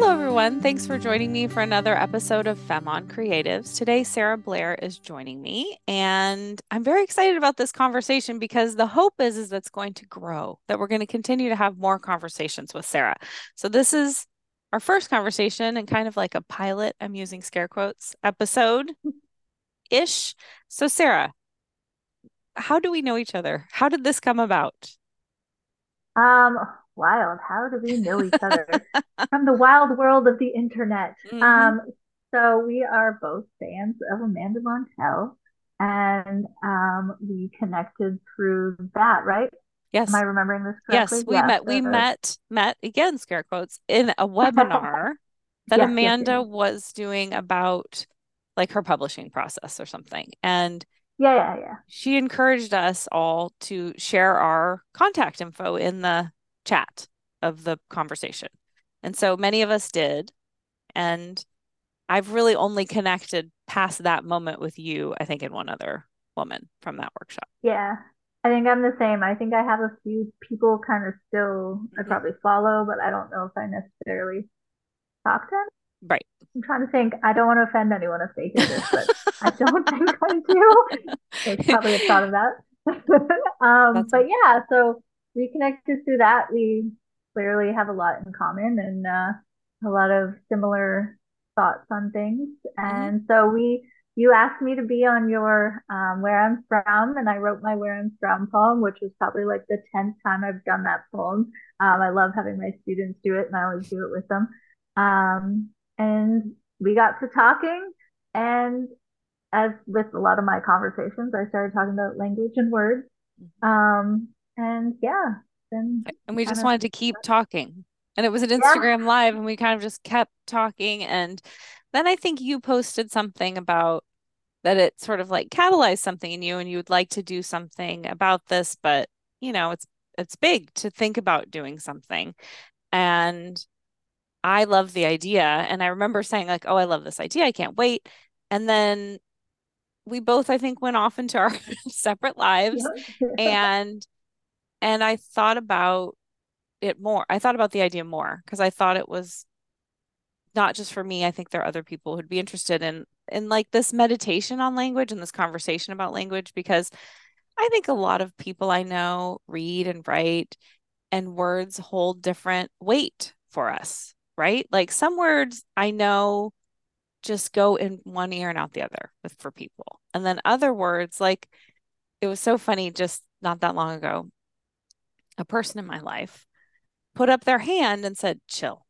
Hello, everyone. Thanks for joining me for another episode of Femme on Creatives. Today, Sara Blair is joining me, and I'm very excited about this conversation because the hope is is that's going to grow, that we're going to continue to have more conversations with Sara. So this is our first conversation and kind of like a pilot. I'm using scare quotes episode ish. So, Sara, how do we know each other? How did this come about? Um, wild. How do we know each other? From the wild world of the internet. Mm-hmm. Um, so we are both fans of Amanda Montell, and um, we connected through that, right? Yes. Am I remembering this correctly? Yes, we yeah, met. So we met met again, scare quotes, in a webinar that yes, Amanda yes, yes. was doing about like her publishing process or something, and yeah, yeah, yeah. She encouraged us all to share our contact info in the chat of the conversation. And so many of us did. And I've really only connected past that moment with you, I think, and one other woman from that workshop. Yeah. I think I'm the same. I think I have a few people kind of still I mm-hmm. probably follow, but I don't know if I necessarily talk to them. Right. I'm trying to think. I don't want to offend anyone if they hear this, but I don't think I do. They probably have thought of that. um, but yeah, so we connected through that. We clearly have a lot in common and uh, a lot of similar thoughts on things. Mm-hmm. And so we, you asked me to be on your um, Where I'm From, and I wrote my Where I'm From poem, which was probably like the 10th time I've done that poem. Um, I love having my students do it, and I always do it with them. Um, and we got to talking, and as with a lot of my conversations, I started talking about language and words. Mm-hmm. Um, and yeah, then and we just wanted to keep talking. And it was an Instagram yeah. live, and we kind of just kept talking. And then I think you posted something about that it sort of like catalyzed something in you, and you would like to do something about this, but you know, it's it's big to think about doing something. And I love the idea. And I remember saying, like, oh, I love this idea. I can't wait. And then we both, I think, went off into our separate lives. and and I thought about it more. I thought about the idea more because I thought it was not just for me. I think there are other people who'd be interested in in like this meditation on language and this conversation about language because I think a lot of people I know read and write and words hold different weight for us, right? Like some words I know just go in one ear and out the other with for people. And then other words like it was so funny just not that long ago a person in my life put up their hand and said, chill.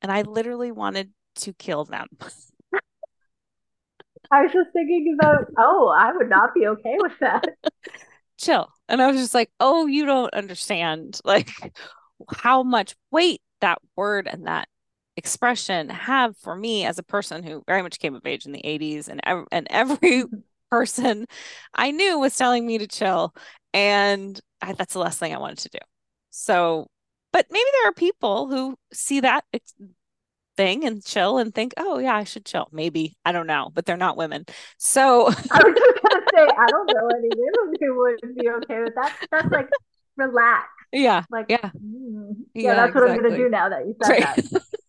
And I literally wanted to kill them. I was just thinking about, oh, I would not be okay with that. chill. And I was just like, oh, you don't understand like how much weight that word and that expression have for me as a person who very much came of age in the 80s and ev- and every person I knew was telling me to chill and I, that's the last thing I wanted to do. So, but maybe there are people who see that thing and chill and think, oh yeah, I should chill. Maybe I don't know, but they're not women. So I was just gonna say I don't know any women who would be okay with that. That's like relax. Yeah. Like yeah. Mm, yeah, yeah, that's exactly. what I'm gonna do now that you said right. that.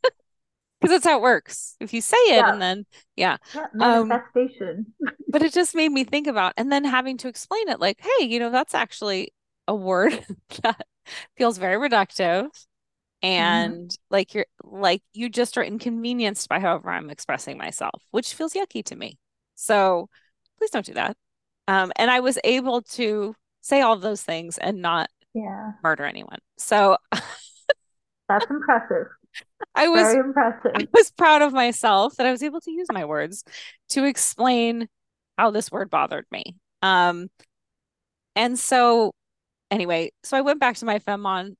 because that's how it works. If you say it yeah. and then yeah, yeah manifestation. Um, but it just made me think about and then having to explain it like, hey, you know, that's actually a word that feels very reductive mm-hmm. and mm-hmm. like you're like you just are inconvenienced by however I'm expressing myself, which feels yucky to me. So please don't do that. Um, and I was able to say all those things and not yeah murder anyone. So that's impressive. I was very impressive. I was proud of myself that I was able to use my words to explain how this word bothered me. Um, and so anyway, so I went back to my Femme On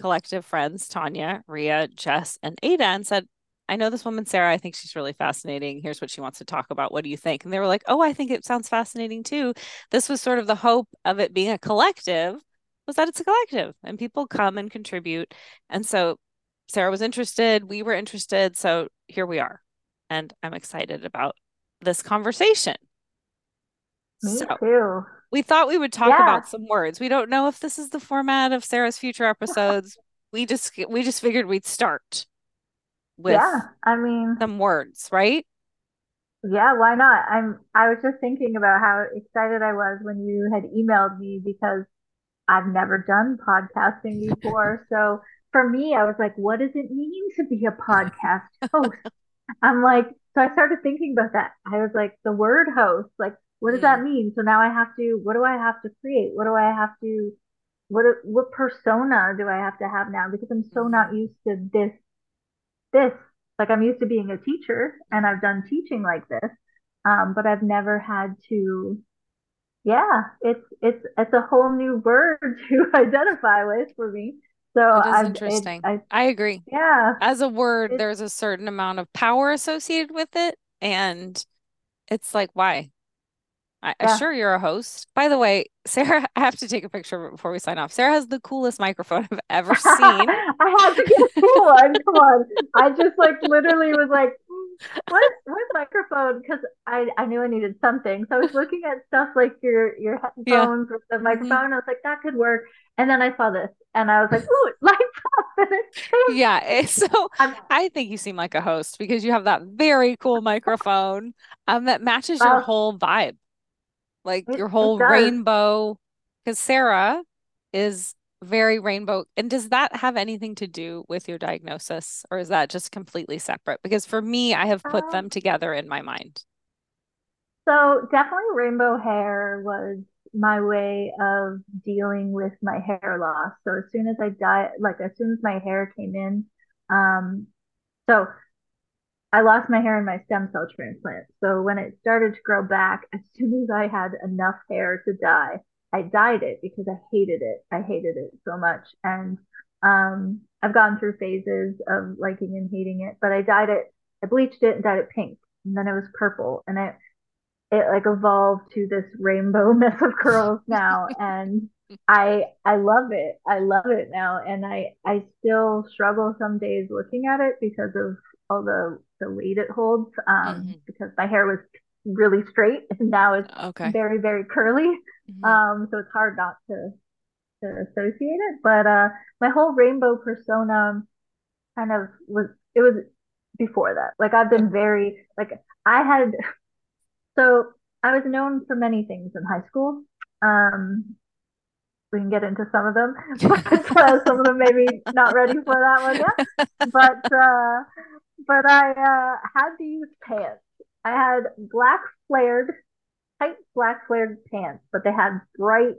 collective friends, Tanya, Ria, Jess, and Ada, and said, I know this woman, Sara. I think she's really fascinating. Here's what she wants to talk about. What do you think? And they were like, Oh, I think it sounds fascinating too. This was sort of the hope of it being a collective was that it's a collective and people come and contribute. And so Sara was interested, we were interested, so here we are. And I'm excited about this conversation. Me so, too. We thought we would talk yeah. about some words. We don't know if this is the format of Sara's future episodes. we just we just figured we'd start. with yeah, I mean some words, right? Yeah, why not? I'm I was just thinking about how excited I was when you had emailed me because I've never done podcasting before. So for me, I was like, what does it mean to be a podcast host? I'm like, so I started thinking about that. I was like, the word host, like, what does mm. that mean? So now I have to, what do I have to create? What do I have to, what, what persona do I have to have now? Because I'm so not mm. used to this, this, like I'm used to being a teacher and I've done teaching like this. Um, but I've never had to yeah, it's it's it's a whole new word to identify with for me. So it is I, interesting. It, I, I agree. Yeah. As a word, there's a certain amount of power associated with it. And it's like, why? I, yeah. Sure, you're a host. By the way, Sara, I have to take a picture before we sign off. Sara has the coolest microphone I've ever seen. I have to get a cool one. Come on. I just like literally was like, what what microphone? Because I, I knew I needed something. So I was looking at stuff like your your headphones yeah. with the mm-hmm. microphone. Mm-hmm. I was like, that could work. And then I saw this and I was like, ooh, up. yeah. Eh, so I'm, i think you seem like a host because you have that very cool microphone um that matches your whole vibe like it, your whole rainbow because sara is very rainbow and does that have anything to do with your diagnosis or is that just completely separate because for me i have put um, them together in my mind so definitely rainbow hair was my way of dealing with my hair loss so as soon as i died like as soon as my hair came in um so I lost my hair in my stem cell transplant. So when it started to grow back, as soon as I had enough hair to dye, I dyed it because I hated it. I hated it so much. And um, I've gone through phases of liking and hating it, but I dyed it, I bleached it and dyed it pink. And then it was purple. And it it like evolved to this rainbow mess of curls now. and I I love it. I love it now. And I I still struggle some days looking at it because of all the the weight it holds um, mm-hmm. because my hair was really straight and now it's okay. very very curly mm-hmm. um, so it's hard not to to associate it but uh my whole rainbow persona kind of was it was before that like i've been very like i had so i was known for many things in high school um we can get into some of them but uh, some of them maybe not ready for that one yet but uh but I uh, had these pants. I had black flared, tight black flared pants, but they had bright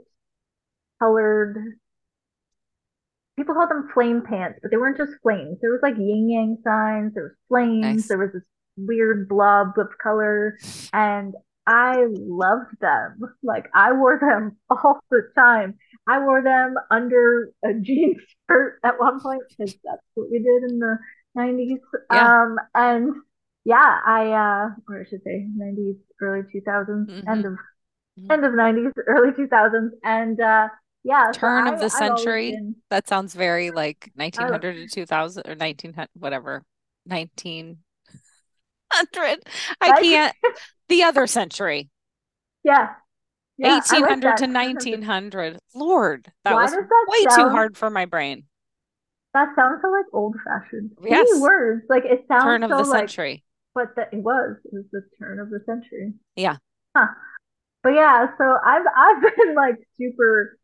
colored. People called them flame pants, but they weren't just flames. There was like yin yang signs. There was flames. Nice. There was this weird blob of color, and I loved them. Like I wore them all the time. I wore them under a jean skirt at one point because that's what we did in the 90s. Yeah. Um, and yeah, I, uh, or I should say 90s, early 2000s, mm-hmm. end of, mm-hmm. end of 90s, early 2000s. And, uh, yeah. Turn so of I, the century. Been... That sounds very like 1900 to 2000 or 1900, whatever. 1900. I can't. the other century. Yeah. yeah 1800 to 1900. Lord, that Why was that way sound... too hard for my brain. That sounds so like old fashioned. Yes. words. Like it sounds turn of so the like, century. But that it was. It was the turn of the century. Yeah. Huh. But yeah, so I've I've been like super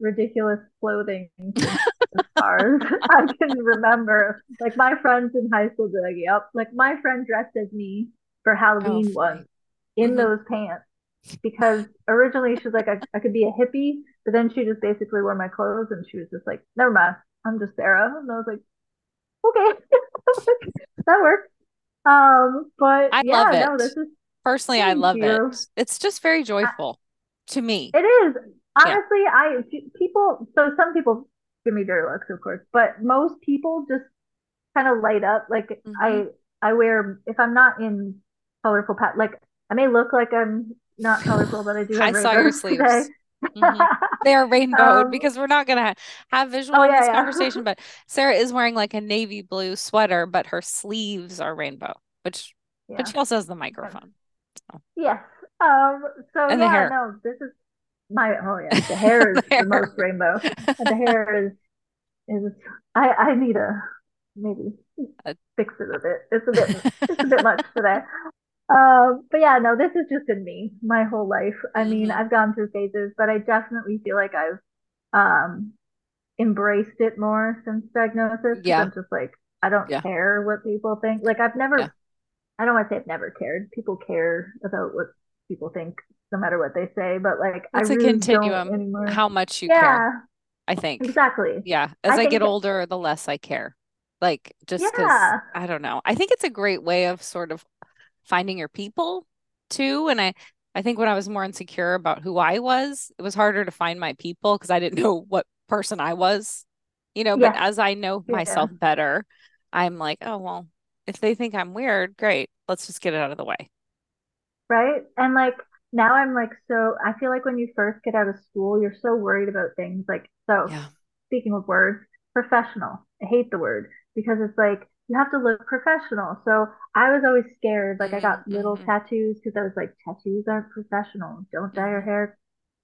ridiculous clothing as far as I can remember. Like my friends in high school be like, Yep. Like my friend dressed as me for Halloween oh, once in mm-hmm. those pants. Because originally she was like I, I could be a hippie, but then she just basically wore my clothes and she was just like, Never mind. I'm just Sara. And I was like, okay, that works. Um, but I yeah, love it. no, this is personally, I love you. it. It's just very joyful I, to me. It is. Honestly, yeah. I people so some people give me dirty looks, of course, but most people just kind of light up. Like mm-hmm. I I wear if I'm not in colorful pat like I may look like I'm not colorful, but I do. I saw your sleeves. Mm-hmm. They're rainbowed um, because we're not gonna have visual oh, in this yeah, conversation. but Sara is wearing like a navy blue sweater, but her sleeves are rainbow, which yeah. but she also has the microphone. So. Yes. Um. So and yeah, no, this is my oh yeah, the hair is the, hair. the most rainbow. the hair is is I I need a maybe uh, fix it a bit. It's a bit it's a bit much today. Um, but yeah, no, this is just in me my whole life. I mm-hmm. mean, I've gone through phases, but I definitely feel like I've um embraced it more since diagnosis. Yeah. I'm just like, I don't yeah. care what people think. Like I've never yeah. I don't want to say I've never cared. People care about what people think no matter what they say, but like it's I a really continuum how much you yeah. care. I think. Exactly. Yeah. As I, I get older, the less I care. Like just because yeah. I don't know. I think it's a great way of sort of finding your people too. And I I think when I was more insecure about who I was, it was harder to find my people because I didn't know what person I was. You know, yeah. but as I know myself better, I'm like, oh well, if they think I'm weird, great. Let's just get it out of the way. Right. And like now I'm like so I feel like when you first get out of school, you're so worried about things like so yeah. speaking of words, professional. I hate the word because it's like you have to look professional. So I was always scared. Like I got mm-hmm. little mm-hmm. tattoos because I was like, tattoos aren't professional. Don't dye your mm-hmm. hair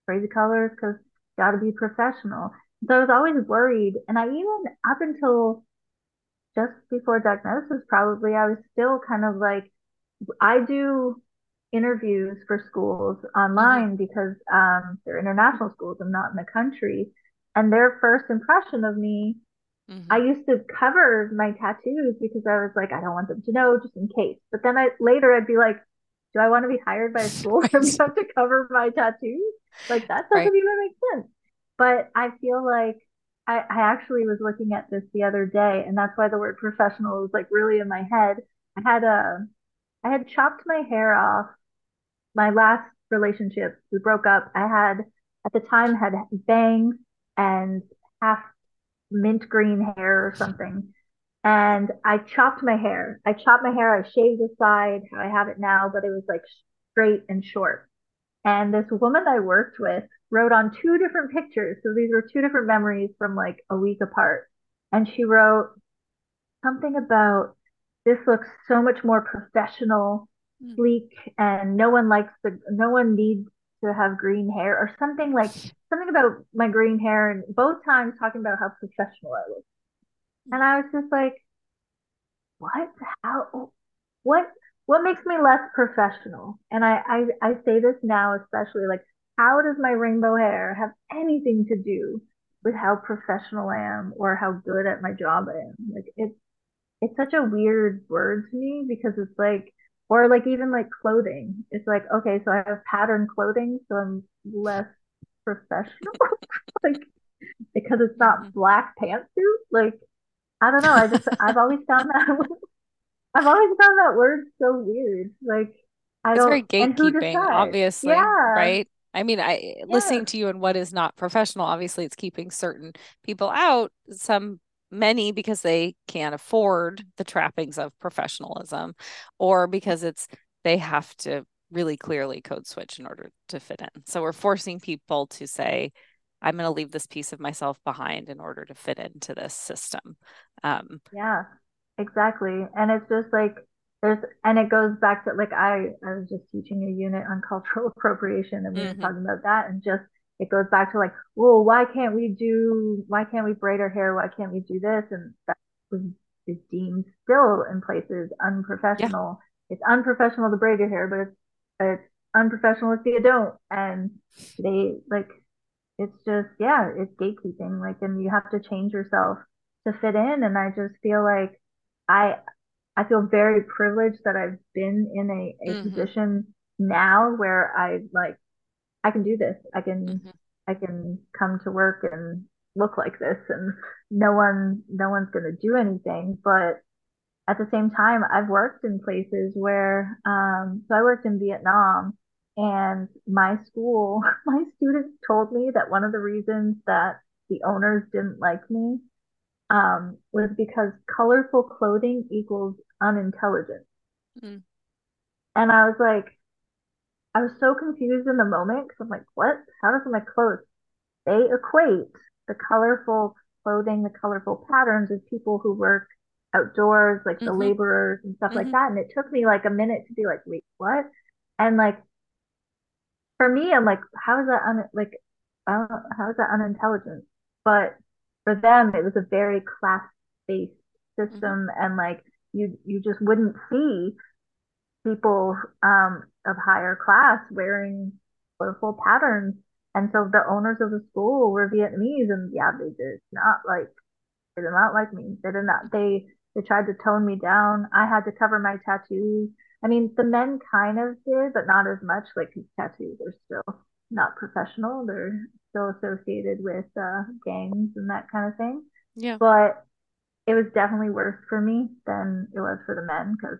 crazy colors because got to be professional. So I was always worried. And I even up until just before diagnosis, probably I was still kind of like, I do interviews for schools online mm-hmm. because um, they're international schools. I'm not in the country. And their first impression of me Mm-hmm. I used to cover my tattoos because I was like, I don't want them to know just in case. But then I later I'd be like, do I want to be hired by a school right. have to cover my tattoos? Like that doesn't right. even make sense. But I feel like I, I actually was looking at this the other day, and that's why the word professional was like really in my head. I had a uh, had chopped my hair off. My last relationship, we broke up. I had at the time had bangs and half mint green hair or something. And I chopped my hair. I chopped my hair. I shaved the side. How I have it now, but it was like straight and short. And this woman I worked with wrote on two different pictures. So these were two different memories from like a week apart. And she wrote something about this looks so much more professional. Sleek, and no one likes the, no one needs to have green hair or something like something about my green hair and both times talking about how professional I look. And I was just like, what? How? What? What makes me less professional? And I, I, I say this now, especially like, how does my rainbow hair have anything to do with how professional I am or how good at my job I am? Like, it's, it's such a weird word to me because it's like, or like even like clothing. It's like, okay, so I have pattern clothing, so I'm less professional. like because it's not mm-hmm. black pantsuit. Like I don't know. I just I've always found that I've always found that word so weird. Like I it's don't very gatekeeping, obviously. Yeah. Right. I mean, I yeah. listening to you and what is not professional, obviously it's keeping certain people out. Some many because they can't afford the trappings of professionalism or because it's they have to really clearly code switch in order to fit in. So we're forcing people to say i'm going to leave this piece of myself behind in order to fit into this system. Um, yeah exactly. And it's just like there's and it goes back to like i i was just teaching a unit on cultural appropriation and we mm-hmm. were talking about that and just it goes back to like, well, why can't we do, why can't we braid our hair? Why can't we do this? And that was is deemed still in places unprofessional. Yeah. It's unprofessional to braid your hair, but it's, it's unprofessional if you don't. And they like, it's just, yeah, it's gatekeeping. Like, and you have to change yourself to fit in. And I just feel like I, I feel very privileged that I've been in a, a mm-hmm. position now where I like I can do this. I can mm-hmm. I can come to work and look like this and no one no one's going to do anything but at the same time I've worked in places where um so I worked in Vietnam and my school my students told me that one of the reasons that the owners didn't like me um was because colorful clothing equals unintelligent. Mm. And I was like I was so confused in the moment because I'm like, what? How does my clothes? They equate the colorful clothing, the colorful patterns of people who work outdoors, like mm-hmm. the laborers and stuff mm-hmm. like that. And it took me like a minute to be like, wait, what? And like, for me, I'm like, how is that un- like, how is that unintelligent? But for them, it was a very class based system mm-hmm. and like you you just wouldn't see people um, of higher class wearing colorful patterns. And so the owners of the school were Vietnamese, and yeah, they did not like they did not like me. They did not. They they tried to tone me down. I had to cover my tattoos. I mean, the men kind of did, but not as much. Like his tattoos are still not professional. They're still associated with uh, gangs and that kind of thing. Yeah. But it was definitely worse for me than it was for the men because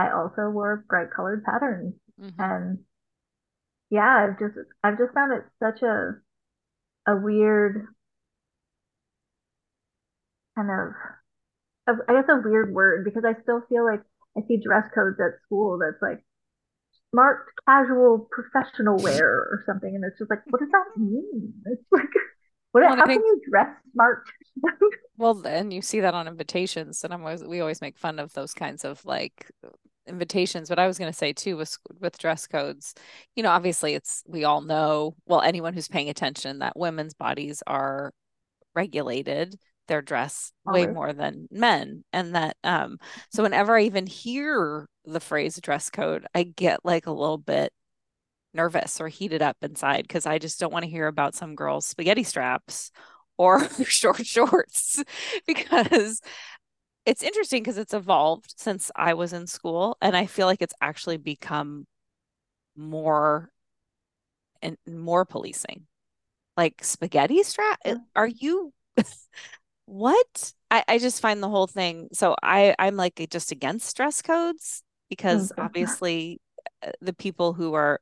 I also wore bright colored patterns. Mm-hmm. And yeah, I've just I've just found it such a a weird kind of I guess a weird word because I still feel like I see dress codes at school that's like smart casual professional wear or something and it's just like what does that mean? It's like what well, how think, can you dress smart? well then you see that on invitations and I'm always we always make fun of those kinds of like invitations but i was going to say too with with dress codes you know obviously it's we all know well anyone who's paying attention that women's bodies are regulated. Their dress way more than men and that um so whenever i even hear the phrase dress code i get like a little bit nervous or heated up inside because i just don't want to hear about some girl's spaghetti straps or short shorts because it's interesting because it's evolved since I was in school, and I feel like it's actually become more and more policing. Like spaghetti strap? Are you what? I, I just find the whole thing so I I'm like just against dress codes because mm-hmm. obviously uh, the people who are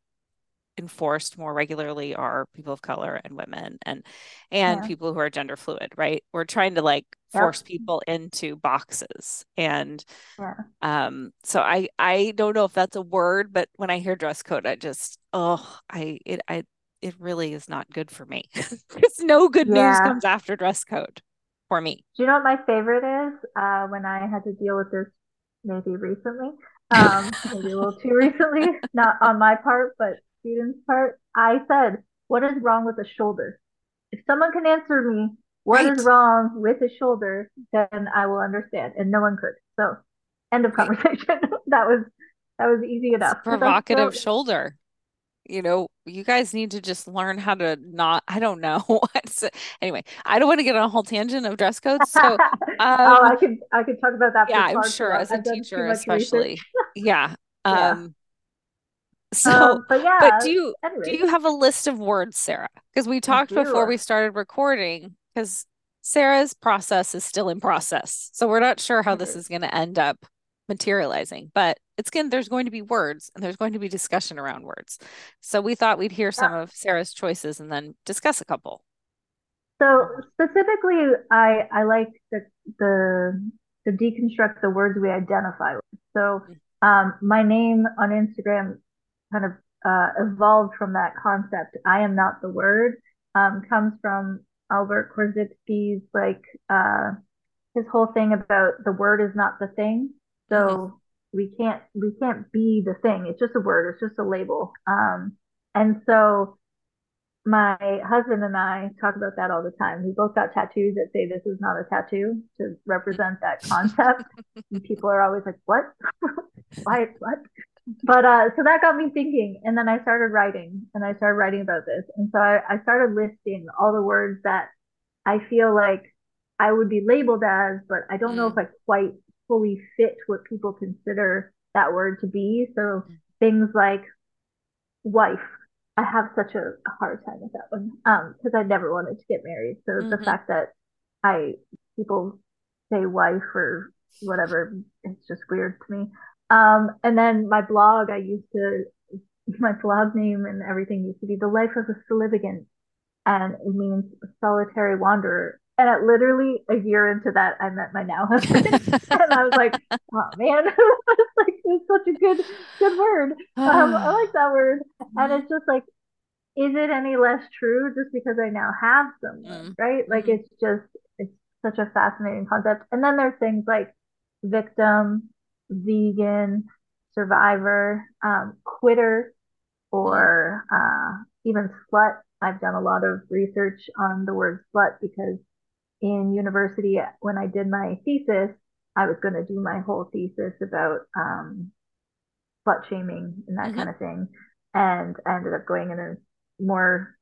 enforced more regularly are people of color and women and and yeah. people who are gender fluid right? We're trying to like force people into boxes and yeah. um so i i don't know if that's a word but when i hear dress code i just oh i it i it really is not good for me. Because no good news comes after dress code for me. Do you know what my favorite is? Uh when i had to deal with this maybe recently um maybe a little too recently not on my part but student's part, I said, What is wrong with the shoulder? If someone can answer me what right. is wrong with the shoulder, then I will understand. And no one could. So end of conversation. that was that was easy enough. provocative shoulder. You know, you guys need to just learn how to not I don't know what's anyway, I don't want to get on a whole tangent of dress codes. So um, oh I could I could talk about that. Yeah, I'm sure as a teacher especially. yeah. Um so, um, but yeah, but do you anyway. do you have a list of words, Sara? Because we talked before we started recording. Because Sara's process is still in process, so we're not sure how this is going to end up materializing. But it's going there's going to be words and there's going to be discussion around words. So we thought we'd hear some yeah. of Sara's choices and then discuss a couple. So specifically, I I like the the to deconstruct the words we identify with. So mm. um, my name on Instagram kind of uh, evolved from that concept. I am not the word um, comes from Albert Korzybski's like uh, his whole thing about the word is not the thing. So mm-hmm. we can't we can't be the thing. It's just a word. It's just a label. Um, and so my husband and I talk about that all the time. We both got tattoos that say this is not a tattoo to represent that concept. and people are always like, "What? Why? What?" But uh, so that got me thinking, and then I started writing, and I started writing about this, and so I, I started listing all the words that I feel like I would be labeled as, but I don't mm. know if I quite fully fit what people consider that word to be. So mm. things like wife, I have such a hard time with that one um because I never wanted to get married. So mm-hmm. the fact that I people say wife or whatever, it's just weird to me. Um, and then my blog, I used to, my blog name and everything used to be The Life of a Solivagant. And it means solitary wanderer. And at literally a year into that, I met my now husband, and I was like, "Oh man, it's like it's such a good, good word. Um, I like that word." And it's just like, is it any less true just because I now have someone, mm. right? Like mm-hmm. it's just, it's such a fascinating concept. And then there's things like victim, vegan, survivor, um, quitter, or uh, even slut. I've done a lot of research on the word slut because in university when I did my thesis, I was going to do my whole thesis about um, slut shaming and that mm-hmm. kind of thing. And I ended up going in a more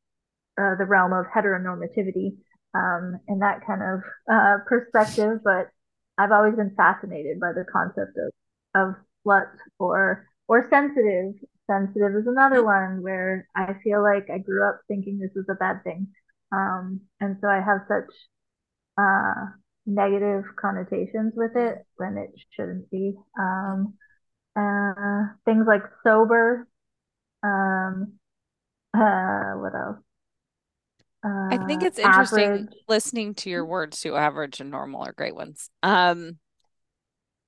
uh, the realm of heteronormativity um, and that kind of uh, perspective. But I've always been fascinated by the concept of of slut or or sensitive. Sensitive is another one where I feel like I grew up thinking this was a bad thing, um, and so I have such uh, negative connotations with it when it shouldn't be. Um, uh, things like sober. Um, uh, what else? I think uh, it's interesting average. listening to your words too. Average and normal are great ones. Um,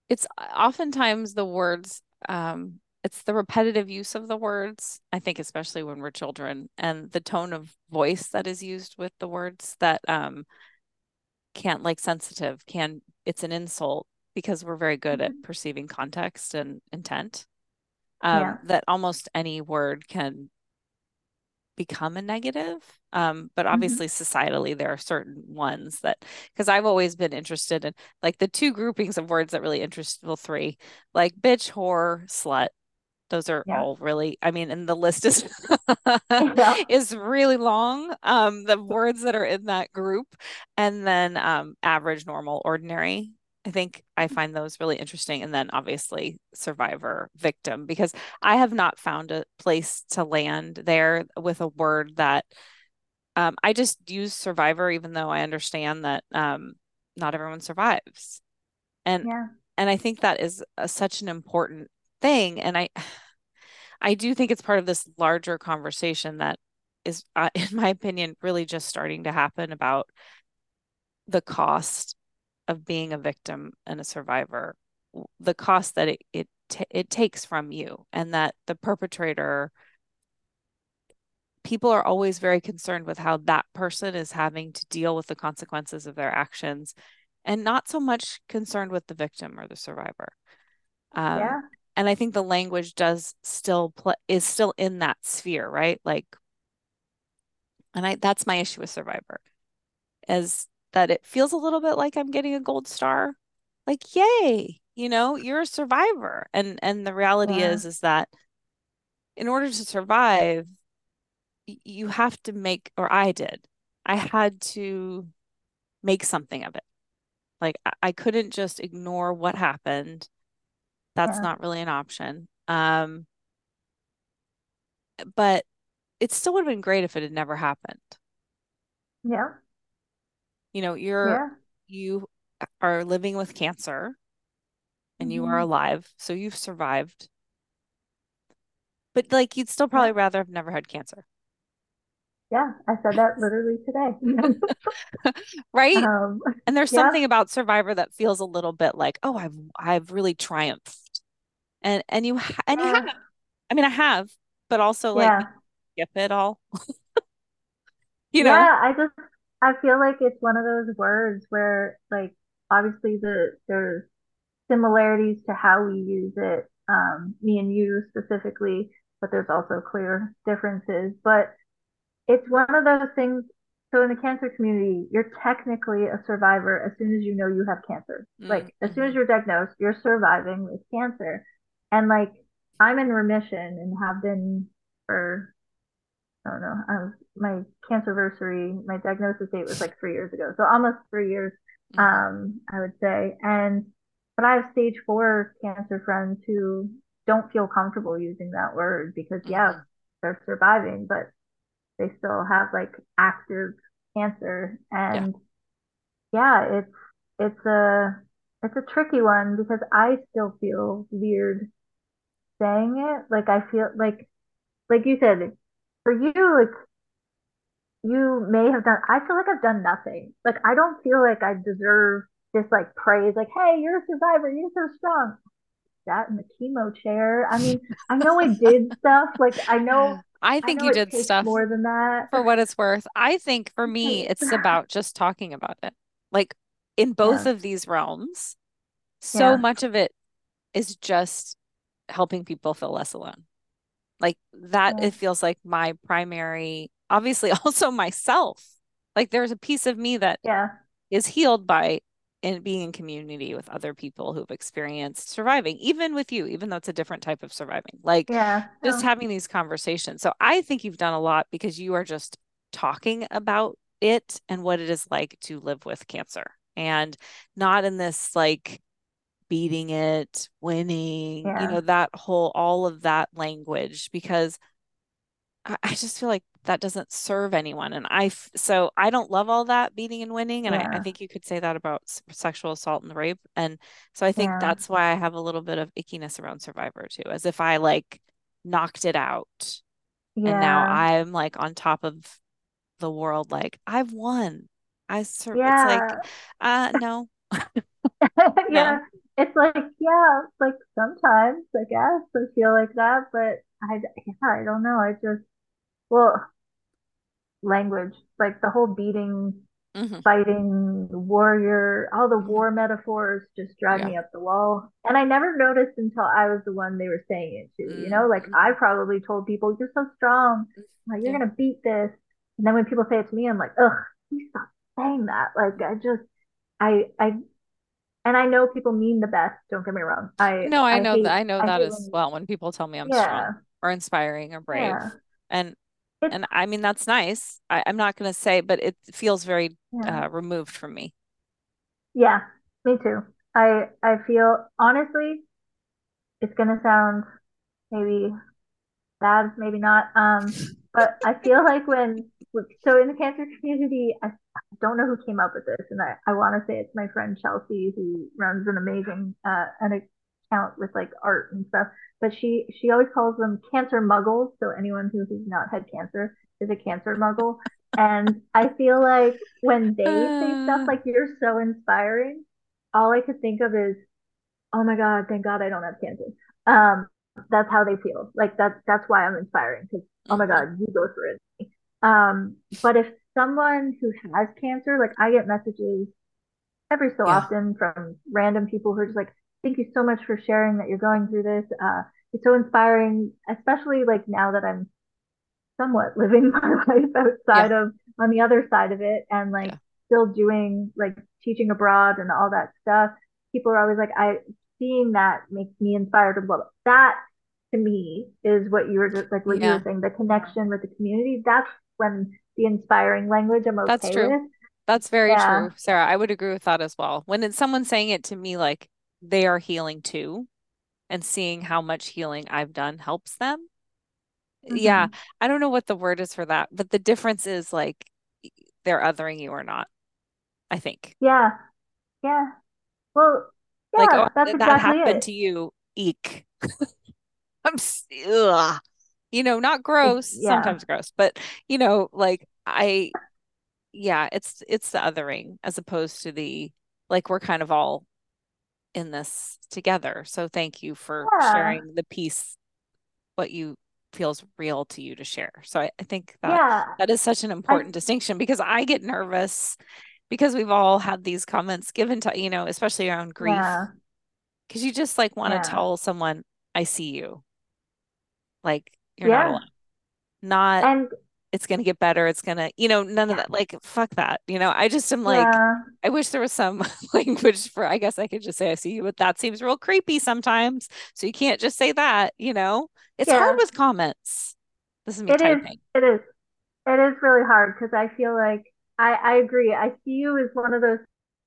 it's oftentimes the words. Um, it's the repetitive use of the words. I think, especially when we're children, and the tone of voice that is used with the words that um, can't like sensitive can. It's an insult because we're very good mm-hmm. at perceiving context and intent. Um, yeah. That almost any word can become a negative. Um, but mm-hmm. obviously, mm-hmm. societally, there are certain ones that, because I've always been interested in like the two groupings of words that really interest, well, three, like bitch, whore, slut. Those are yeah. all really, I mean, and the list is yeah. is really long. Um, the words that are in that group, and then um, average, normal, ordinary. I think I find those really interesting. And then obviously survivor victim, because I have not found a place to land there with a word that um, I just use survivor, even though I understand that um, not everyone survives. And yeah. and I think that is a, such an important thing. And I I do think it's part of this larger conversation that is, uh, in my opinion, really just starting to happen about the cost of being a victim and a survivor the cost that it it t- it takes from you and that the perpetrator people are always very concerned with how that person is having to deal with the consequences of their actions and not so much concerned with the victim or the survivor. Um, yeah. and i think the language does still play is still in that sphere right? Like and i that's my issue with survivor is that it feels a little bit like I'm getting a gold star. Like, yay, you know, you're a survivor. And and the reality yeah. is is that in order to survive, you have to make or I did. I had to make something of it. Like I couldn't just ignore what happened. That's yeah. not really an option. Um but it still would have been great if it had never happened. Yeah. You know, you're yeah. you are living with cancer and mm-hmm. you are mm-hmm. alive, so you've survived. But like you'd still probably yeah. rather have never had cancer. Yeah, I said that literally today. right? Um, and there's yeah. something about Survivor that feels a little bit like, oh, I've I've really triumphed. And and you ha- and you have. I mean, I have, but also like skip it all. you know. Yeah, I just I feel like it's one of those words where, like, obviously the there's similarities to how we use it, um, me and you specifically, but there's also clear differences. But it's one of those things. So in the cancer community, you're technically a survivor as soon as you know you have cancer. Mm-hmm. Like as soon as mm-hmm. you're diagnosed, you're surviving with cancer. And like I'm in remission and have been for I don't know. Um, my cancerversary, my diagnosis date was like three years ago, so almost three years. Mm-hmm. Um, I would say, and but I have stage four cancer friends who don't feel comfortable using that word because mm-hmm. yes, they're surviving, but they still have like active cancer, and yeah, yeah it's it's a it's a tricky one because I still feel weird saying it. Like I feel like like you said, for you, like you may have done I feel like I've done nothing. Like I don't feel like I deserve this like praise, like, hey, you're a survivor, you're so strong. That in the chemo chair. I mean, I know I did stuff. Like I know I think I you did stuff more than that. For what it's worth. I think for me it's about just talking about it. Like in both yeah. of these realms, so yeah. much of it is just helping people feel less alone like that yeah. it feels like my primary obviously also myself like there's a piece of me that yeah is healed by in being in community with other people who've experienced surviving, even with you, even though it's a different type of surviving. Like yeah. just having these conversations. So I think you've done a lot because you are just talking about it and what it is like to live with cancer and not in this like beating it, winning, yeah. you know, that whole, all of that language, because I, I, just feel like that doesn't serve anyone. And I, so I don't love all that beating and winning. And yeah. I, I, think you could say that about sexual assault and rape. And so I think yeah. that's why I have a little bit of ickiness around Survivor too, as if I like knocked it out. And now I'm like on top of the world, like I've won. I sur- it's like, uh, no. yeah. No it's like yeah like sometimes i guess i feel like that but i yeah i don't know i just well language like the whole beating mm-hmm. fighting warrior all the mm-hmm. war metaphors just drive yeah. me up the wall and i never noticed until i was the one they were saying it to mm-hmm. you know like mm-hmm. i probably told people you're so strong like, you're yeah. gonna beat this and then when people say it to me i'm like ugh please stop saying that like i just i i and I know people mean the best. Don't get me wrong. I no, I, I know hate, that. I know I that as when, well. When people tell me I'm yeah. strong or inspiring or brave, yeah. and it's, and I mean that's nice. I, am not going to say, but it feels very yeah. uh, removed from me. Yeah, me too. I I feel honestly, it's going to sound maybe bad, maybe not. Um, but I feel like when so in the cancer community, I don't know who came up with this, and I, I want to say it's my friend Chelsea who runs an amazing uh, an account with like art and stuff. But she she always calls them cancer muggles. So anyone who has not had cancer is a cancer muggle. and I feel like when they say stuff like "you're so inspiring," all I could think of is, "Oh my god, thank God I don't have cancer." Um, that's how they feel. Like that's that's why I'm inspiring because oh my god, you go through it. Um, but if someone who has cancer, like I get messages every so yeah. often from random people who are just like, thank you so much for sharing that you're going through this. Uh, it's so inspiring, especially like now that I'm somewhat living my life outside yeah. of on the other side of it and like yeah. still doing like teaching abroad and all that stuff. People are always like, I seeing that makes me inspired blah, blah. That to me is what you were just like what yeah. you were saying, the connection with the community. That's when the inspiring language I'm okay That's true. with. That's very yeah. true, Sara. I would agree with that as well. When it's someone saying it to me like they are healing too and seeing how much healing I've done helps them. Mm-hmm. Yeah, I don't know what the word is for that, but the difference is like they're othering you or not. I think. Yeah. Yeah. Well, yeah, like oh, that's that exactly happened it. to you. Eek. I'm ugh you know, not gross, yeah. sometimes gross, but you know, like I yeah, it's it's the othering as opposed to the like we're kind of all in this together. So thank you for yeah. sharing the piece what you feels real to you to share. So I, I think that yeah. that is such an important I, distinction because I get nervous because we've all had these comments given to you know, especially around grief. Yeah. Cause you just like want to tell someone, I see you. Like you're yeah. not alone. Not and it's gonna get better. It's gonna, you know, none yeah. of that. Like, fuck that. You know, I just am like, yeah. I wish there was some language for. I guess I could just say I see you, but that seems real creepy sometimes. So you can't just say that. You know, it's yeah. hard with comments. This is me it typing. Is, it is. It is really hard because I feel like I I agree. I see you as one of those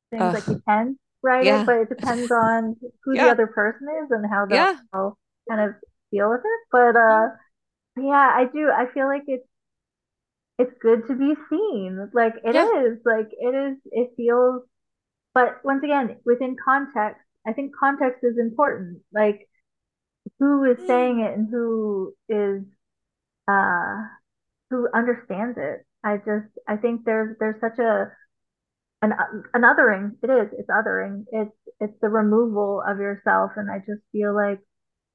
things Ugh. like you can write it, but it depends on who the other person is and how they'll kind of deal with it. But uh yeah, I do. I feel like it's it's good to be seen. Like it yeah. is. Like it is. It feels. But once again, within context, I think context is important. Like who is saying it and who is uh who understands it. I just I think there's there's such a an an othering. It is. It's othering. It's it's the removal of yourself, and I just feel like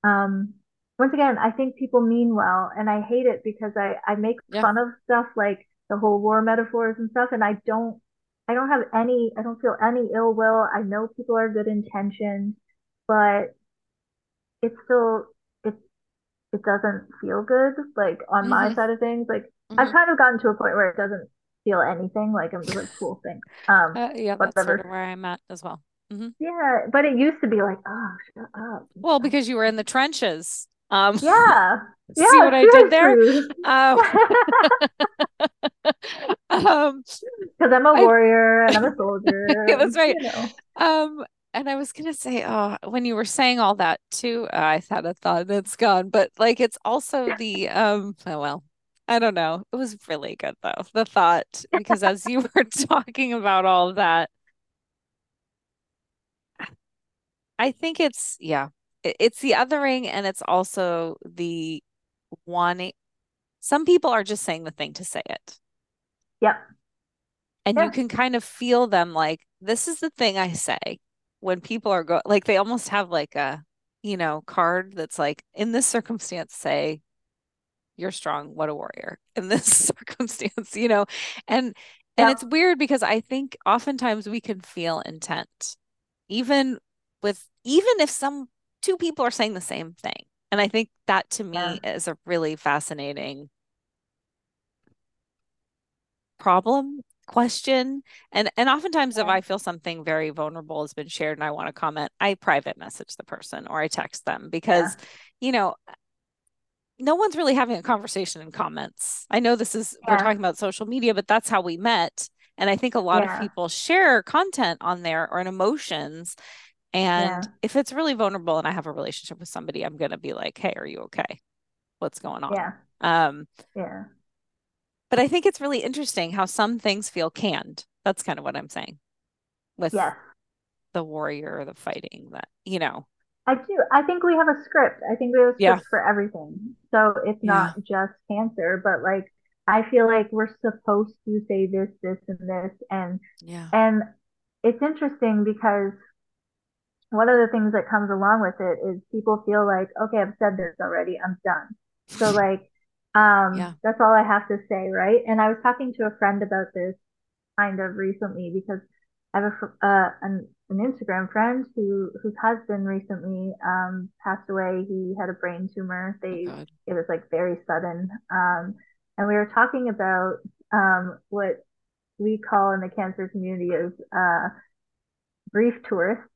um once again, I think people mean well, and I hate it because I I make yeah. fun of stuff like the whole war metaphors and stuff, and I don't I don't have any I don't feel any ill will. I know people are good intentions, but it's still it it doesn't feel good like on mm-hmm. my side of things. Like mm-hmm. I've kind of gotten to a point where it doesn't feel anything. Like I'm just like cool thing. Um, uh, yeah, that's sort of where I'm at as well. Mm-hmm. Yeah, but it used to be like, oh, shut up. Well, because you were in the trenches. Um, yeah. see yeah, what I did there? Um, um, because I'm a warrior I, and I'm a soldier. that's right. You know. Um, and I was gonna say, oh, when you were saying all that too, uh, I had a thought that's gone, but like it's also the um, oh well, I don't know. It was really good though, the thought, because as you were talking about all that, I think it's yeah, it's the othering and it's also the wanting. Some people are just saying the thing to say it. Yep. And you can kind of feel them like this is the thing I say when people are going like they almost have like a you know card that's like in this circumstance say you're strong what a warrior in this circumstance you know and and it's weird because i think oftentimes we can feel intent even with even if some two people are saying the same thing and i think that to me yeah. is a really fascinating problem question and and oftentimes yeah. if i feel something very vulnerable has been shared and i want to comment i private message the person or i text them because yeah. you know no one's really having a conversation in comments i know this is yeah. we're talking about social media but that's how we met and i think a lot of people share content on there or in emotions and if it's really vulnerable and i have a relationship with somebody i'm going to be like hey are you okay what's going on yeah um yeah but I think it's really interesting how some things feel canned. That's kind of what I'm saying with yeah. the warrior, the fighting that, you know. I do. I think we have a script. I think we have a script yeah. for everything. So it's not yeah. just cancer, but like I feel like we're supposed to say this, this, and this. And yeah. and it's interesting because one of the things that comes along with it is people feel like, okay, I've said this already, I'm done. So like um, yeah. That's all I have to say, right? And I was talking to a friend about this kind of recently because I have a, uh, an, an Instagram friend who whose husband recently um, passed away. He had a brain tumor. They oh it was like very sudden, um, and we were talking about um, what we call in the cancer community as uh, grief tourists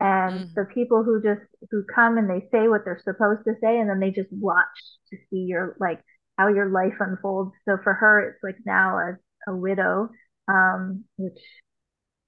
and mm. the people who just who come and they say what they're supposed to say and then they just watch to see your like how your life unfolds so for her it's like now as a widow um which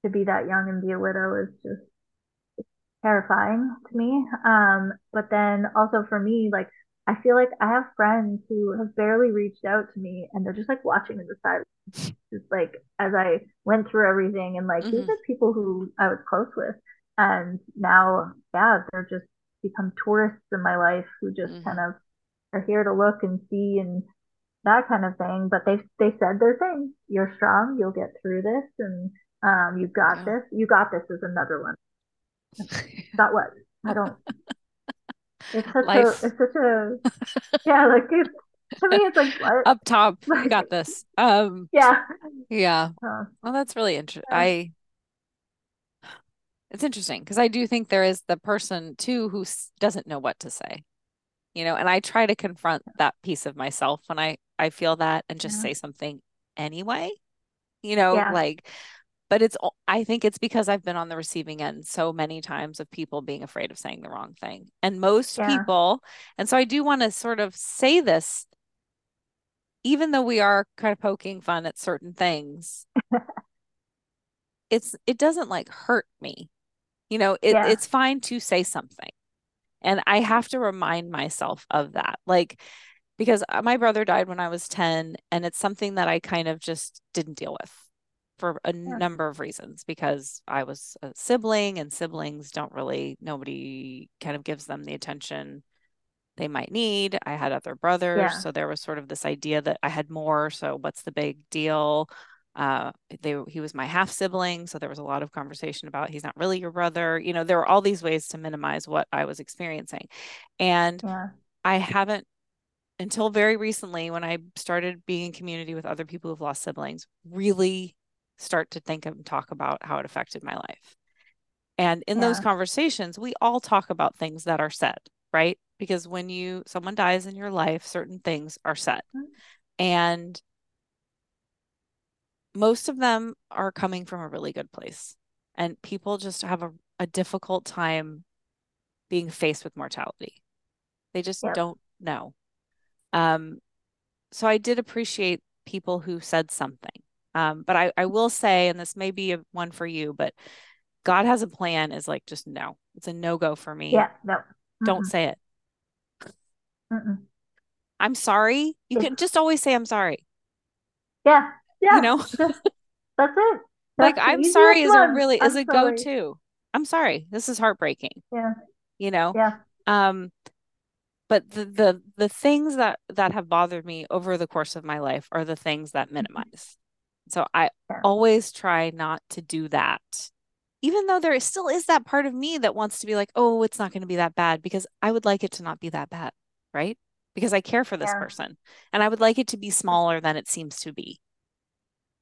to be that young and be a widow is just terrifying to me. Um but then also for me like I feel like I have friends who have barely reached out to me and they're just like watching in the side just like as I went through everything and like mm-hmm. these are people who I was close with. And now yeah they're just become tourists in my life who just mm-hmm. kind of are here to look and see and that kind of thing. But they they said their thing. You're strong. You'll get through this. And um you got yeah. this you got this is another one got what i don't it's such Life. a it's such a yeah like it's to me it's like what? up top like, you got this um yeah yeah uh, well that's really interesting i it's interesting because I do think there is the person too who doesn't know what to say, you know, and I try to confront that piece of myself when I I feel that and just yeah. say something anyway, you know, yeah. like. But it's I think it's because I've been on the receiving end so many times of people being afraid of saying the wrong thing, and most people, and so I do want to sort of say this, even though we are kind of poking fun at certain things. it's it doesn't like hurt me you know, it, yeah. it's fine to say something. And I have to remind myself of that. Like, because uh, my brother died when I was 10, and it's something that I kind of just didn't deal with for a yeah. number of reasons because I was a sibling, and siblings don't really, nobody kind of gives them the attention they might need. I had other brothers. Yeah. So there was sort of this idea that I had more. So what's the big deal? uh, they he was my half sibling so there was a lot of conversation about he's not really your brother you know there were all these ways to minimize what i was experiencing and yeah. i haven't until very recently when i started being in community with other people who've lost siblings really start to think and talk about how it affected my life and in yeah. those conversations we all talk about things that are said right because when you someone dies in your life certain things are said mm-hmm. and most of them are coming from a really good place. And people just have a, a difficult time being faced with mortality. They just yep. don't know. Um, so I did appreciate people who said something. Um, but I, I will say, and this may be a one for you, but God has a plan is like just no. It's a no go for me. Yeah, no. Mm-mm. Don't say it. Mm-mm. I'm sorry. You can just always say I'm sorry. Yeah. Yeah. You know? that's it. That's like I'm sorry is a really I'm is a go to. I'm sorry. This is heartbreaking. Yeah. You know? Yeah. Um but the the the things that that have bothered me over the course of my life are the things that minimize. So I yeah. always try not to do that. Even though there still is that part of me that wants to be like, "Oh, it's not going to be that bad," because I would like it to not be that bad, right? Because I care for this yeah. person and I would like it to be smaller than it seems to be.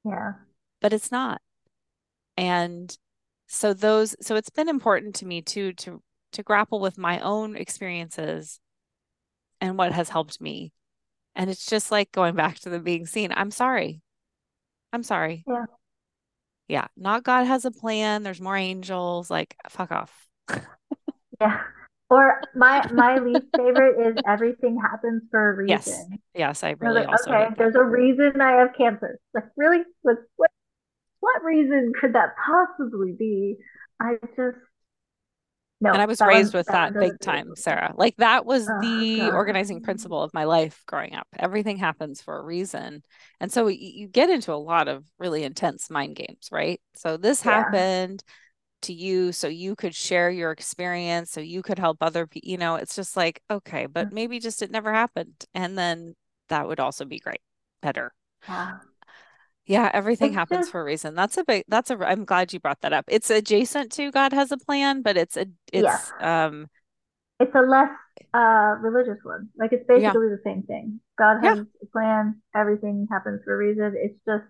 Yeah. But it's not. And so those so it's been important to me too to to grapple with my own experiences and what has helped me. And it's just like going back to the being seen. I'm sorry. I'm sorry. Yeah. Yeah. Not God has a plan. There's more angels. Like, fuck off. yeah. Or my my least favorite is everything happens for a reason. Yes. Yes, I really like, also okay. There's a reason I have cancer. Like really, what, what what reason could that possibly be? I just no, and I was raised with that, that big time, Sara. Like that was oh, the God. organizing principle of my life growing up. Everything happens for a reason. And so you get into a lot of really intense mind games, right? So this yeah. happened to you so you could share your experience, so you could help other people. You know, it's just like, okay, but mm-hmm. maybe just it never happened. And then that would also be great, better. Yeah. Yeah, everything happens for a reason. That's a big that's a I'm glad you brought that up. It's adjacent to God has a plan, but it's a it's yeah. um it's a less uh religious one. Like it's basically yeah. the same thing. God has yeah. a plan, everything happens for a reason. It's just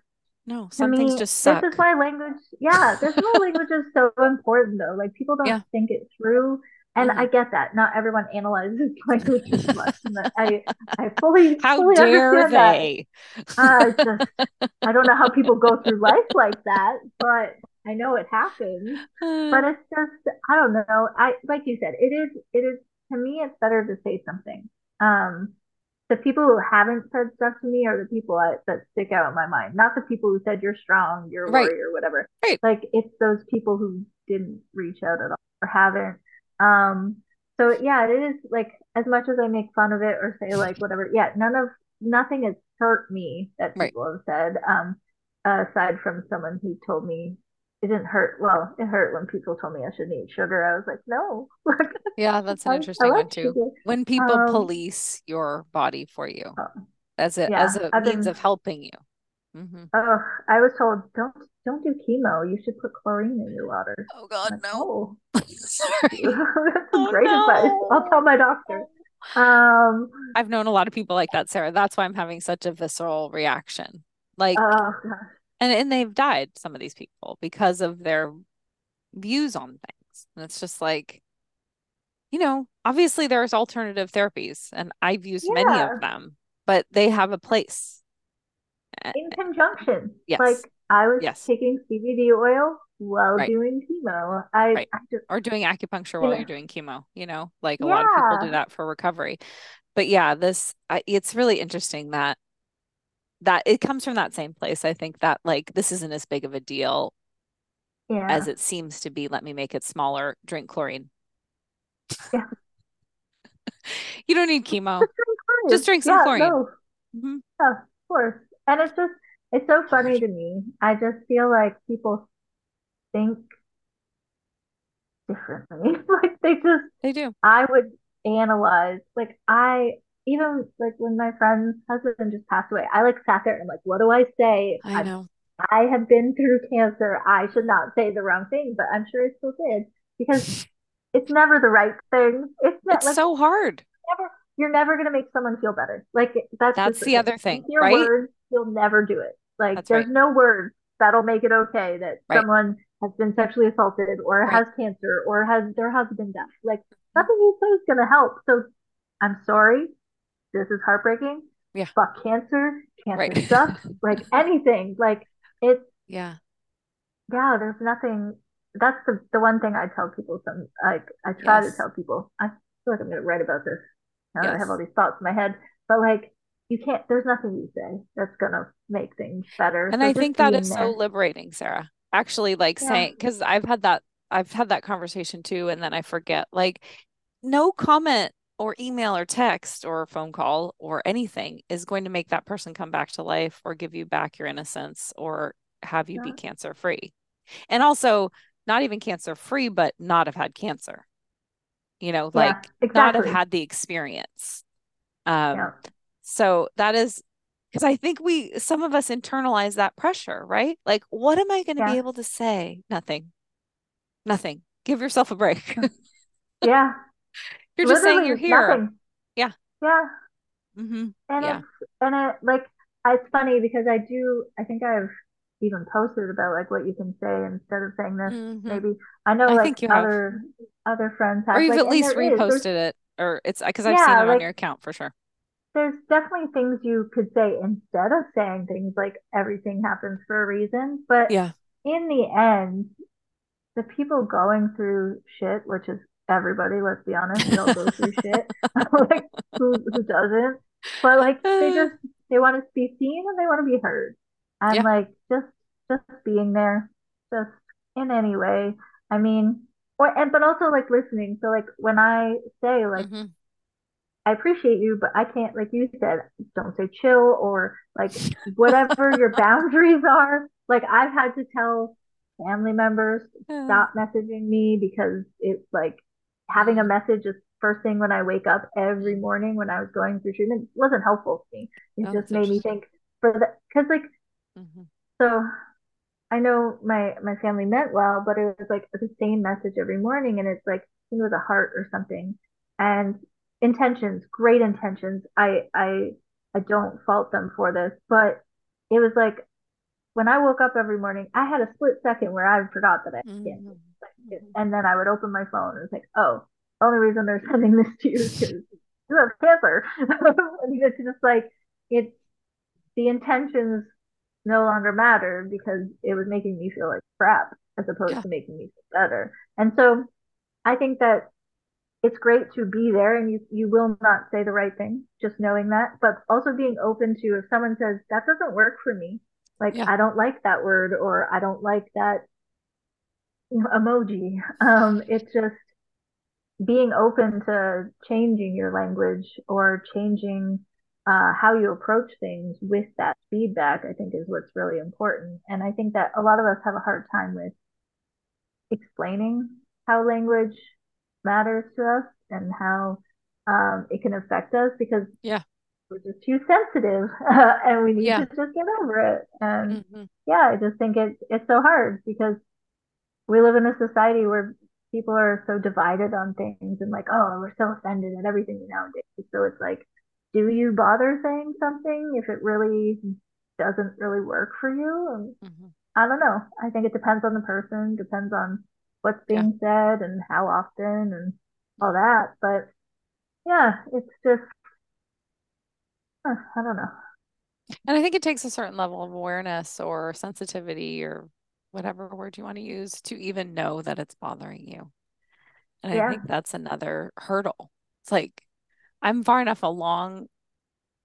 no, some me, things just suck. This is why language yeah, this is why language is so important though. Like people don't think it through and mm-hmm. I get that. Not everyone analyzes language as much. I I fully how fully dare they? Uh, just, I don't know how people go through life like that, but I know it happens. but it's just I don't know. I like you said, it is it is to me it's better to say something. Um, the people who haven't said stuff to me are the people I, that stick out in my mind. Not the people who said you're strong, you're a right. warrior, whatever. Right. Like it's those people who didn't reach out at all or haven't um, so yeah, it is like as much as I make fun of it or say like whatever, yeah, none of nothing has hurt me that people right. have said. Um, aside from someone who told me it didn't hurt. Well, it hurt when people told me I shouldn't eat sugar. I was like, no. yeah, that's an interesting one too. Sugar. When people um, police your body for you uh, as a yeah, as a I've means been, of helping you. Mm-hmm. Oh, I was told don't don't do chemo. You should put chlorine in your water. Oh God, like, no. Oh. That's oh, great no. advice. I'll tell my doctor. Um, I've known a lot of people like that, Sara. That's why I'm having such a visceral reaction. Like, uh, and and they've died. Some of these people because of their views on things, and it's just like, you know, obviously there's alternative therapies, and I've used yeah. many of them, but they have a place in conjunction. Yes. Like I was yes. taking CBD oil while right. doing chemo. I, right. I just, or doing acupuncture while yeah. you're doing chemo. You know, like a yeah. lot of people do that for recovery. But yeah, this I, it's really interesting that that it comes from that same place. I think that like this isn't as big of a deal yeah. as it seems to be. Let me make it smaller. Drink chlorine. Yeah. you don't need chemo. Just drink some chlorine. No. Mm-hmm. Yeah, of course. And it's just it's so funny to me. I just feel like people think differently. like they just they do. I would analyze like I even like when my friend's husband just passed away, I like sat there and like, what do I say? I know. I, I have been through cancer. I should not say the wrong thing, but I'm sure I still did because it's never the right thing. It's, not, it's like, so hard. Never, you're never gonna make someone feel better. Like that's that's the, the other thing, right? Words, you'll never do it. Like that's there's right. no words that'll make it okay that right. someone has been sexually assaulted or right. has cancer or has their husband died. Like mm-hmm. nothing you say is gonna help. So I'm sorry. This is heartbreaking. Yeah. Fuck cancer. Cancer sucks. like anything. Like it's yeah. Yeah, there's nothing that's the the one thing I tell people some like I try yes. to tell people. I feel like I'm gonna write about this. Yes. I have all these thoughts in my head. But like you can't there's nothing you say that's gonna make things better. And so I think that is there. so liberating, Sara. Actually like yeah. saying because I've had that I've had that conversation too, and then I forget. Like no comment or email or text or phone call or anything is going to make that person come back to life or give you back your innocence or have you yeah. be cancer free. And also, not even cancer free, but not have had cancer. You know, yeah, like exactly. not have had the experience. Um, yeah. So that is because I think we, some of us internalize that pressure, right? Like, what am I going to yeah. be able to say? Nothing. Nothing. Give yourself a break. yeah. You're just saying you're here. Nothing. Yeah. Yeah. Mm-hmm. And yeah. it's and it like it's funny because I do I think I've even posted about like what you can say instead of saying this. Mm-hmm. Maybe I know I like other have. other friends have, or you've like, at least reposted it, or it's because I've yeah, seen it like, on your account for sure. There's definitely things you could say instead of saying things like everything happens for a reason, but yeah, in the end, the people going through shit, which is everybody, let's be honest, we all go through shit. like who who doesn't? But like they just they want to be seen and they want to be heard. And yeah. like just just being there, just in any way. I mean or and but also like listening. So like when I say like mm-hmm. I appreciate you, but I can't, like you said, don't say chill or like whatever your boundaries are. Like I've had to tell family members stop messaging me because it's like having a message just first thing when I wake up every morning when I was going through treatment wasn't helpful to me. It oh, just made me think for the because like mm-hmm. so I know my my family meant well, but it was like the same message every morning, and it's like it was a heart or something, and intentions, great intentions. I I I don't fault them for this, but it was like when I woke up every morning, I had a split second where I forgot that I had mm-hmm. And then I would open my phone and it's like, oh, the only reason they're sending this to you is because you have cancer. it's just like, it's the intentions no longer matter because it was making me feel like crap as opposed yeah. to making me feel better. And so I think that it's great to be there and you, you will not say the right thing, just knowing that, but also being open to if someone says that doesn't work for me, like yeah. I don't like that word or I don't like that emoji. Um, it's just being open to changing your language or changing uh, how you approach things with that feedback, I think is what's really important. And I think that a lot of us have a hard time with explaining how language matters to us and how um, it can affect us because yeah we're just too sensitive uh, and we need yeah. to just get over it and mm-hmm. yeah i just think it's it's so hard because we live in a society where people are so divided on things and like, oh, we're so offended at everything nowadays. So it's like, do you bother saying something if it really doesn't really work for you? And mm-hmm. I don't know. I think it depends on the person, depends on what's being yeah. said and how often and all that. But yeah, it's just, I don't know. And I think it takes a certain level of awareness or sensitivity or whatever word you want to use to even know that it's bothering you. And yeah. I think that's another hurdle. It's like I'm far enough along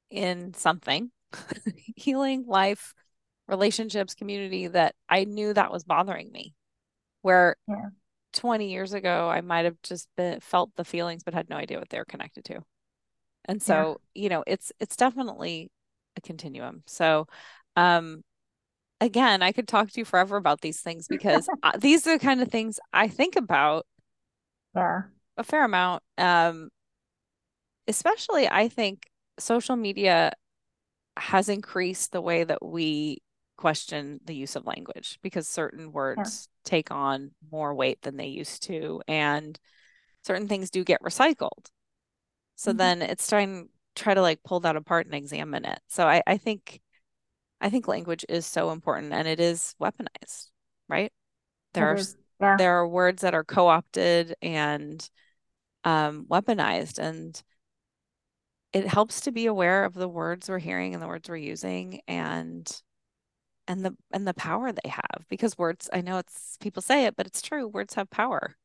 in something healing, life, relationships, community that I knew that was bothering me. Where yeah. 20 years ago, I might have just been felt the feelings but had no idea what they were connected to. And so, yeah. you know, it's it's definitely a continuum. So um again, I could talk to you forever about these things because these are the kind of things I think about. Yeah. A fair amount. Um, especially I think social media has increased the way that we question the use of language because certain words yeah. take on more weight than they used to and certain things do get recycled. So mm-hmm. then it's trying try to like pull that apart and examine it. So I, I think I think language is so important and it is weaponized, right? There are yeah. there are words that are co-opted and um, weaponized and it helps to be aware of the words we're hearing and the words we're using and and the and the power they have because words I know it's people say it but it's true words have power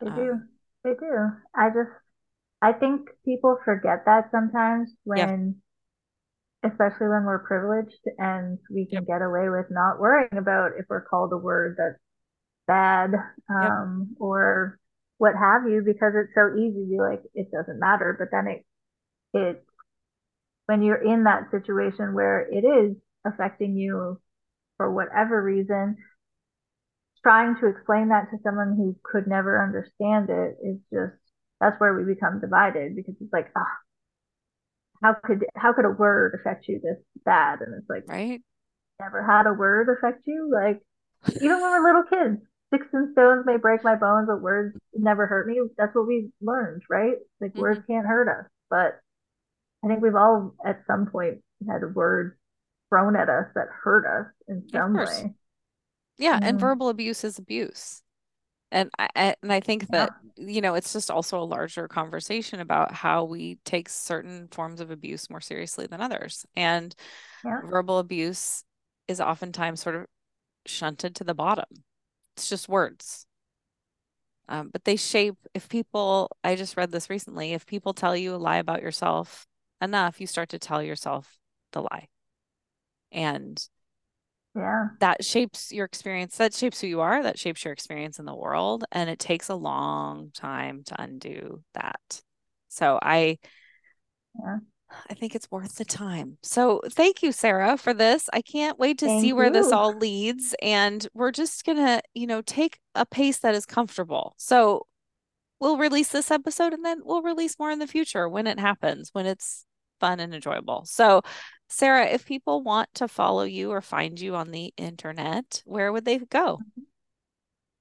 they um, do they do I just I think people forget that sometimes when yeah. especially when we're privileged and we can yep. get away with not worrying about if we're called a word that's bad um, yep. or what have you because it's so easy to be like it doesn't matter but then it it when you're in that situation where it is affecting you for whatever reason, trying to explain that to someone who could never understand it is just that's where we become divided because it's like, ah, oh, how could how could a word affect you this bad? And it's like, right? Never had a word affect you? Like even when we're little kids, sticks and stones may break my bones, but words never hurt me. That's what we learned, right? Like mm-hmm. words can't hurt us. But I think we've all at some point had words thrown at us that hurt us in some way. Yeah, and verbal abuse is abuse. And I and I think that yeah. you know it's just also a larger conversation about how we take certain forms of abuse more seriously than others. And yeah. verbal abuse is oftentimes sort of shunted to the bottom. It's just words. Um, but they shape if people i just read this recently if people tell you a lie about yourself enough you start to tell yourself the lie and yeah that shapes your experience that shapes who you are that shapes your experience in the world and it takes a long time to undo that so i yeah I think it's worth the time. So thank you, Sara, for this. I can't wait to thank see where you. this all leads. And we're just to, you know, take a pace that is comfortable. So we'll release this episode and then we'll release more in the future when it happens, when it's fun and enjoyable. So Sara, if people want to follow you or find you on the internet, where would they go?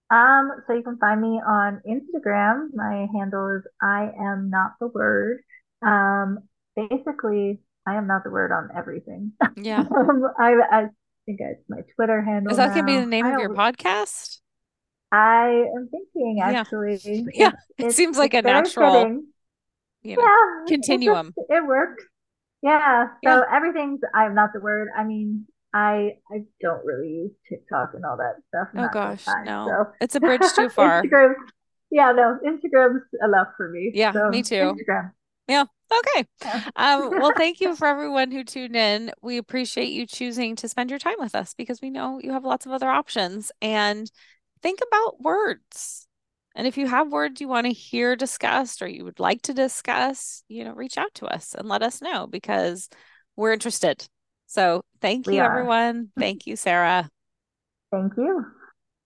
Um, so you can find me on Instagram. My handle is I am not the word. Um, basically, I am not the word on everything. Yeah. um, I, I think it's my Twitter handle. Is that going to be the name I of your podcast? I am thinking actually. Yeah, yeah. it seems like a natural. You know, yeah, continuum. It, just, it works. Yeah. So yeah. everything's I'm not the word. I mean, I I don't really use TikTok and all that stuff. Oh gosh, no. So. It's a bridge too far. Instagram, yeah, no, Instagram's enough for me. Yeah, so, me too. Instagram. Yeah. Okay. Yeah. um, well, thank you for everyone who tuned in. We appreciate you choosing to spend your time with us because we know you have lots of other options. And think about words. And if you have words you want to hear discussed or you would like to discuss, you know, reach out to us and let us know because we're interested. So thank you, everyone. Thank you, Sara. Thank you.